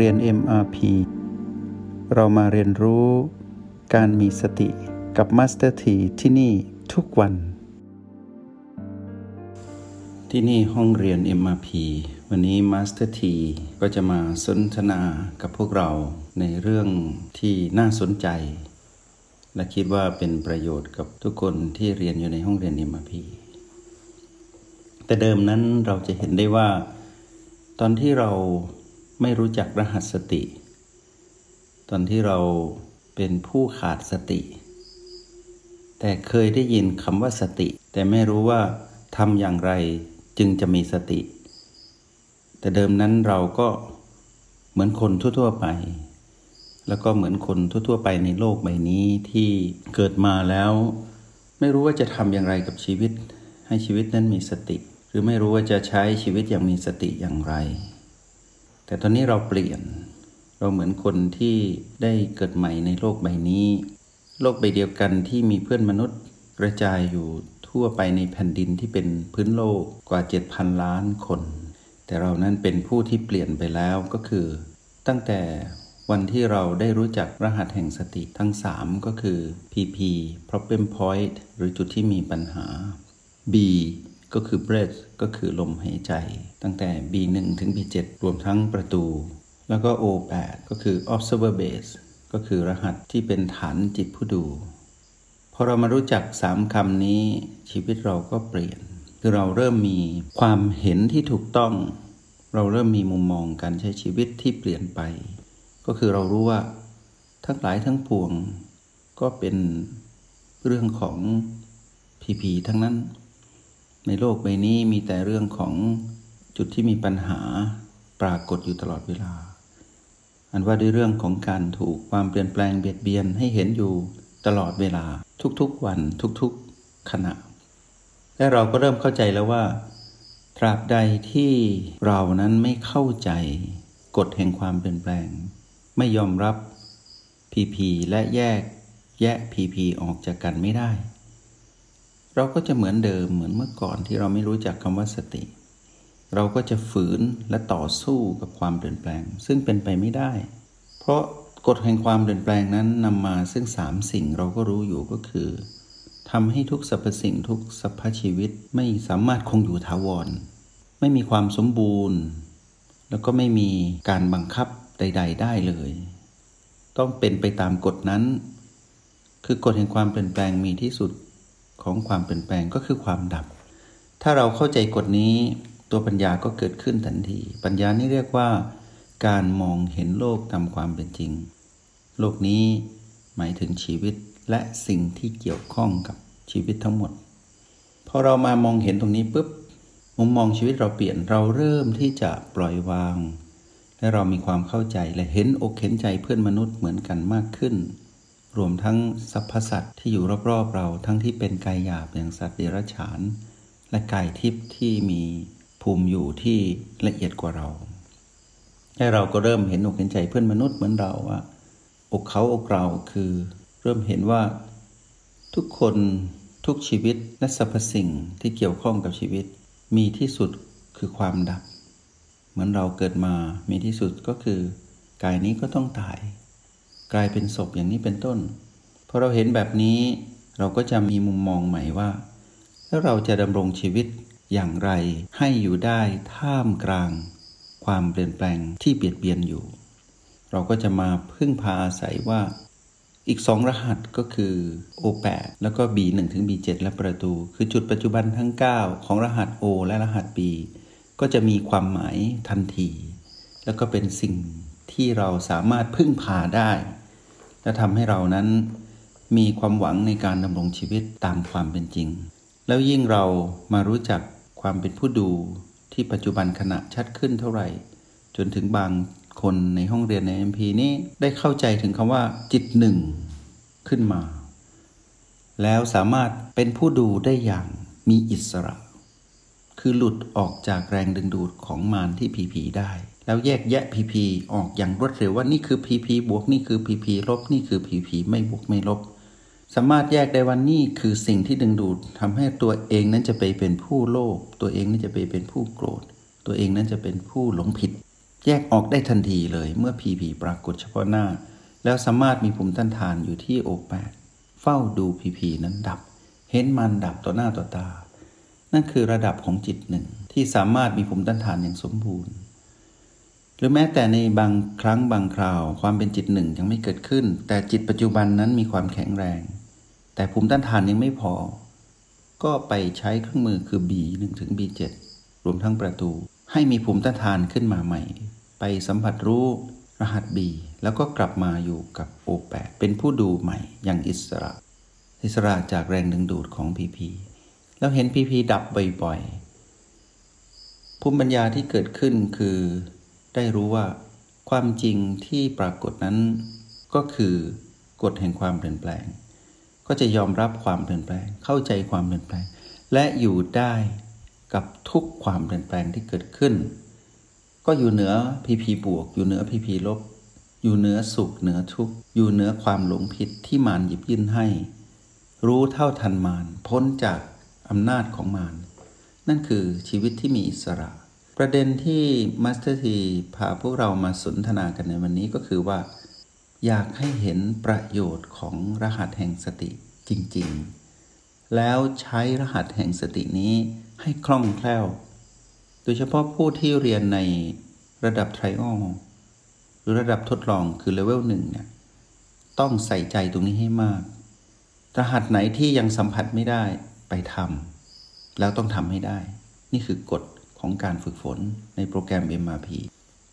เรียน MRP เรามาเรียนรู้การมีสติกับ Master T ที่ที่นี่ทุกวัน ที่นี่ห้องเรียน MRP วันนี้ Master T ก็จะมาสนทนากับพวกเราในเรื่องที่น่าสนใจ และคิดว่าเป็นประโยชน์กับทุกคนที่เรียนอยู่ในห้องเรียน MRP แต่เดิมนั้นเราจะเห็นได้ว่า ตอนที่เรา ไม่รู้จักรหัสสติ ตอนที่เราเป็นผู้ขาดสติ แต่เคยได้ยินคำว่าสติ แต่ไม่รู้ว่าทำอย่างไรจึงจะมีสติ แต่เดิมนั้นเราก็เหมือนคนทั่วๆไป แล้วก็เหมือนคนทั่วๆไปในโลกใบนี้ที่เกิดมาแล้ว ไม่รู้ว่าจะทำอย่างไรกับชีวิต ให้ชีวิตนั้นมีสติ หรือไม่รู้ว่าจะใช้ชีวิตอย่างมีสติอย่างไร แต่ตอนนี้เราเปลี่ยน เราเหมือนคนที่ได้เกิดใหม่ในโลกใบนี้ โลกใบเดียวกันที่มีเพื่อนมนุษย์กระจายอยู่ทั่วไปในแผ่นดินที่เป็นพื้นโลกกว่า 7,000 ล้านคน แต่เรานั้นเป็นผู้ที่เปลี่ยนไปแล้วก็คือ ตั้งแต่วันที่เราได้รู้จักรหัสแห่งสติทั้ง 3 ก็คือ PP problem point หรือจุดที่มีปัญหา B ก็คือ breath ก็คือลมหายใจ ตั้งแต่ B1 ถึง B7 รวมทั้งประตู แล้วก็ O8 ก็คือ observer base ก็คือรหัสที่เป็นฐานจิตผู้ดูพอเรามารู้จักสามคำนี้ชีวิตเราก็เปลี่ยน คือเราเริ่มมีความเห็นที่ถูกต้อง เราเริ่มมีมุมมองการใช้ชีวิตที่เปลี่ยนไป ก็คือเรารู้ว่า ทั้งหลายทั้งปวงก็เป็นเรื่องของพีพีทั้งนั้น ในโลกใบนี้มีแต่เรื่องของจุดที่มีปัญหาปรากฏอยู่ตลอดเวลา อันว่าด้วยเรื่องของการถูกความเปลี่ยนแปลงเบียดเบียนให้เห็นอยู่ตลอดเวลา ทุกๆวันทุกๆขณะ และเราก็เริ่มเข้าใจแล้วว่า ตราบใดที่เรานั้นไม่เข้าใจกฎแห่งความเปลี่ยนแปลง ไม่ยอมรับพีพีและแยกแยะพีพีออกจากกันไม่ได้ เราก็จะเหมือนเดิมเหมือนเมื่อก่อนที่เราไม่รู้จักคำว่าสติ เราก็จะฝืนและต่อสู้กับความเปลี่ยนแปลง ซึ่งเป็นไปไม่ได้ เพราะกฎแห่งความเปลี่ยนแปลงนั้นนำมาซึ่งสามสิ่งเราก็รู้อยู่ก็คือทำให้ทุกสรรพสิ่งทุกสรรพชีวิตไม่สามารถคงอยู่ถาวร ไม่มีความสมบูรณ์ แล้วก็ไม่มีการบังคับใด ๆ ได้เลย ต้องเป็นไปตามกฎนั้น คือกฎแห่งความเปลี่ยนแปลงมีที่สุด ของความเปลี่ยนแปลงก็คือความดับ ถ้าเราเข้าใจกฎนี้ตัวปัญญาก็เกิดขึ้นทันที ปัญญานี่เรียกว่า การมองเห็นโลกตามความเป็นจริง โลกนี้หมายถึงชีวิตและสิ่งที่เกี่ยวข้องกับชีวิตทั้งหมด พอเรามามองเห็นตรงนี้ปุ๊บมุมมองชีวิตเราเปลี่ยนเราเริ่มที่จะปล่อยวาง และเรามีความเข้าใจและเห็นอกเห็นใจเพื่อนมนุษย์เหมือนกันมากขึ้น รวมทั้งสรรพสัตว์ที่อยู่รอบๆเราทั้งที่เป็นกายหยาบอย่างสัตว์เดรัจฉาน และกายทิพย์ที่มีภูมิอยู่ที่ละเอียดกว่าเรา ให้เราก็เริ่มเห็นอกเห็นใจเพื่อนมนุษย์เหมือนเราว่าอกเขาอกเราคือ เริ่มเห็นว่า ทุกคนทุกชีวิตและสรรพสิ่งที่เกี่ยวข้องกับชีวิต มีที่สุดคือความดับ เหมือนเราเกิดมามีที่สุดก็คือกายนี้ก็ต้องตาย กลายเป็นศพอย่างนี้เป็นต้นพอเราเห็นแบบนี้ เราก็จะมีมุมมองใหม่ว่า แล้วเราจะดำรงชีวิตอย่างไร ให้อยู่ได้ท่ามกลาง ความเปลี่ยนแปลงที่เบียดเบียนอยู่ เราก็จะมาพึ่งพาอาศัยว่า อีกสองรหัสก็คือ O8 แล้วก็ B1 ถึง B7 และประตู คือจุดปัจจุบันทั้ง 9 ของรหัส O และรหัส B ก็จะมีความหมายทันที แล้วก็เป็นสิ่ง ที่เราสามารถพึ่งพาได้ และทำให้เรานั้นมีความหวังในการดำรงชีวิตตามความเป็นจริง แล้วยิ่งเรามารู้จักความเป็นผู้ดูที่ปัจจุบันขณะชัดขึ้นเท่าไหร่ จนถึงบางคนในห้องเรียนใน MP นี้ได้เข้าใจถึงคำว่าจิตหนึ่งขึ้นมา แล้วสามารถเป็นผู้ดูได้อย่างมีอิสระ คือหลุดออกจากแรงดึงดูดของมารที่ผีผีได้ แล้วแยกแยะ PP ออกอย่างรวดเร็วว่านี่คือ PP บวกนี่คือ PP ลบนี่คือ PP ไม่บวกไม่ลบ สามารถแยกได้ว่านี่คือสิ่งที่ดึงดูดทำให้ตัวเองนั้นจะไปเป็นผู้โลภตัวเองนั้นจะไปเป็นผู้โกรธ ตัวเองนั้นจะเป็นผู้หลงผิด แยกออกได้ทันทีเลยเมื่อพีพีปรากฏเฉพาะหน้า แล้วสามารถมีภูมิต้านทานอยู่ที่โอแปดเฝ้าดูพีพีนั้นดับ เห็นมันดับต่อหน้าต่อตา นั่นคือระดับของจิตหนึ่งที่สามารถมีภูมิต้านทานอย่างสมบูรณ์ หรือแม้แต่ในบางครั้งบางคราว ความเป็นจิตหนึ่งยังไม่เกิดขึ้น แต่จิตปัจจุบันนั้นมีความแข็งแรง แต่ภูมิต้านทานยังไม่พอ ก็ไปใช้เครื่องมือคือ B1 ถึง B7 รวมทั้งประตู ให้มีภูมิต้านทานขึ้นมาใหม่ ไปสัมผัสรู้รหัส B แล้วก็กลับมาอยู่กับ O8 เป็นผู้ดูใหม่อย่างอิสระ อิสระจากแรงดึงดูดของ PP แล้วเห็น PP ดับบ่อยๆภูมิปัญญาที่เกิดขึ้นคือ ได้รู้ว่า ความจริงที่ปรากฏนั้น ก็คือกฎแห่งความเปลี่ยนแปลง ก็จะยอมรับความเปลี่ยนแปลง เข้าใจความเปลี่ยนแปลง และอยู่ได้กับทุกความเปลี่ยนแปลงที่เกิดขึ้น ก็อยู่เหนือพีพีบวก อยู่เหนือพีพีลบ อยู่เหนือสุขเหนือทุกข์อยู่เหนือความหลงผิดที่มารหยิบยื่นให้ รู้เท่าทันมารพ้นจากอำนาจของมารนั่นคือชีวิตที่มีอิสระ ประเด็นที่มาสเตอร์ทีพาพวกเรามาสนทนากันในวันนี้ก็คือว่า อยากให้เห็นประโยชน์ของรหัสแห่งสติจริง ๆ แล้วใช้รหัสแห่งสตินี้ให้คล่องแคล่ว โดยเฉพาะผู้ที่เรียนในระดับ trial หรือระดับทดลองคือเลเวลหนึ่งเนี่ยต้องใส่ใจตรงนี้ให้มาก รหัสไหนที่ยังสัมผัสไม่ได้ไปทำแล้วต้องทำให้ได้ นี่คือกฎ ของการฝึกฝนในโปรแกรม MRP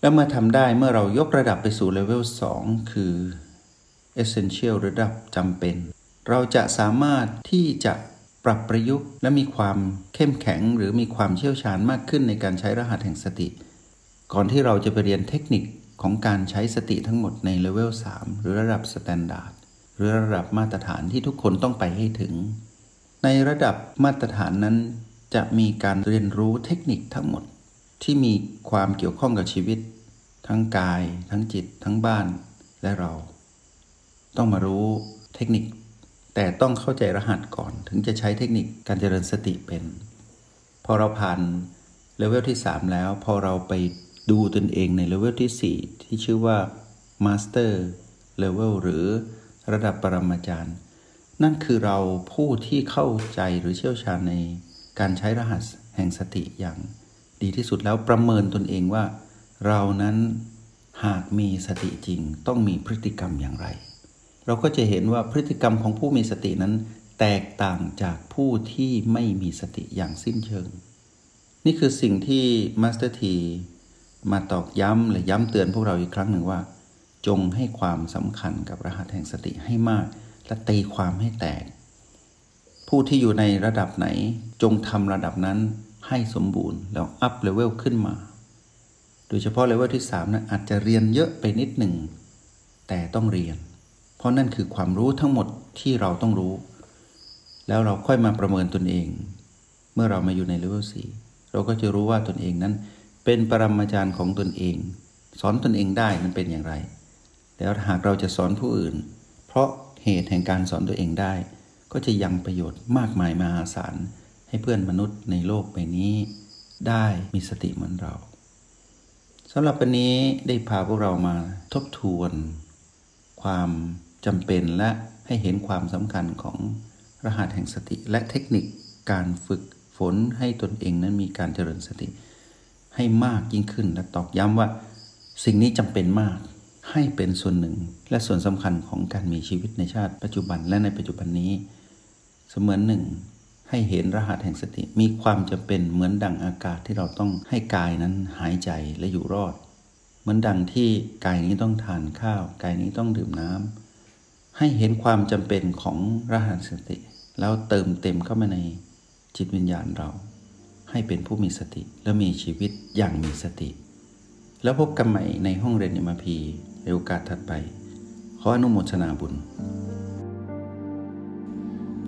แล้วเมื่อทำได้เมื่อเรายกระดับไปสู่เลเวล2คือ Essential ระดับจำเป็น เราจะสามารถที่จะปรับประยุกต์ และมีความเข้มแข็งหรือมีความเชี่ยวชาญมากขึ้นในการใช้รหัสแห่งสติ ก่อนที่เราจะไปเรียนเทคนิคของการใช้สติทั้งหมดในเลเวล3หรือระดับ standard หรือระดับมาตรฐานที่ทุกคนต้องไปให้ถึง ในระดับมาตรฐานนั้น จะมีการเรียนรู้เทคนิคทั้งหมดที่มีความเกี่ยวข้องกับชีวิต ทั้งกาย ทั้งจิต ทั้งบ้านและเรา ต้องมารู้เทคนิค แต่ต้องเข้าใจรหัสก่อน ถึงจะใช้เทคนิคการเจริญสติเป็น พอเราผ่านเลเวลที่ 3 แล้ว พอเราไปดูตนเองในเลเวลที่ 4 ที่ชื่อว่า Master Level หรือระดับปรมาจารย์ นั่นคือเราผู้ที่เข้าใจหรือเชี่ยวชาญใน การใช้รหัสแห่งสติอย่างดีที่สุดแล้วประเมินตนเองว่า เรานั้นหากมีสติจริงต้องมีพฤติกรรมอย่างไร เราก็จะเห็นว่าพฤติกรรมของผู้มีสตินั้น แตกต่างจากผู้ที่ไม่มีสติอย่างสิ้นเชิง นี่คือสิ่งที่มาสเตอร์ทีมาตอกย้ำและย้ำเตือนพวกเราอีกครั้งหนึ่งว่า จงให้ความสำคัญกับรหัสแห่งสติให้มาก และตีความให้แตก ผู้ที่อยู่ในระดับไหนจงทำระดับนั้นให้สมบูรณ์ แล้ว up level ขึ้นมา โดยเฉพาะเลเวลที่3นะอาจจะเรียนเยอะไปนิดหนึ่ง แต่ต้องเรียน เพราะนั่นคือความรู้ทั้งหมดที่เราต้องรู้ แล้วเราค่อยมาประเมินตนเอง เมื่อเรามาอยู่ในเลเวลสี่เราก็จะรู้ว่าตนเองนั้น เป็นปรมาจารย์ของตนเอง สอนตนเองได้มันเป็นอย่างไร แล้วหากเราจะสอนผู้อื่น เพราะเหตุแห่งการสอนตัวเองได้ ก็จะยังประโยชน์มากมายมหาศาลให้เพื่อนมนุษย์ในโลกใบนี้ ได้มีสติเหมือนเราสำหรับวันนี้ได้พาพวกเรามาทบทวน ความจำเป็นและให้เห็นความสำคัญของรหัสแห่งสติ และเทคนิคการฝึกฝนให้ตนเองนั้นมีการเจริญสติ ให้มากยิ่งขึ้นและตอกย้ำว่า สิ่งนี้จำเป็นมาก ให้เป็นส่วนหนึ่ง และส่วนสำคัญของการมีชีวิตในชาติปัจจุบันและในปัจจุบันนี้ เสมือนหนึ่ง ให้เห็นรหัสแห่งสติ มีความจำเป็นเหมือนดังอากาศที่เราต้องให้กายนั้นหายใจและอยู่รอด เหมือนดังที่กายนี้ต้องทานข้าว กายนี้ต้องดื่มน้ำให้เห็นความจำเป็นของรหัสสติ แล้วเติมเต็มเข้ามาในจิตวิญญาณเรา ให้เป็นผู้มีสติและมีชีวิตอย่างมีสติ แล้วพบกันใหม่ในห้องเรียนอิมพีในโอกาสถัดไป ขออนุโมทนาบุญ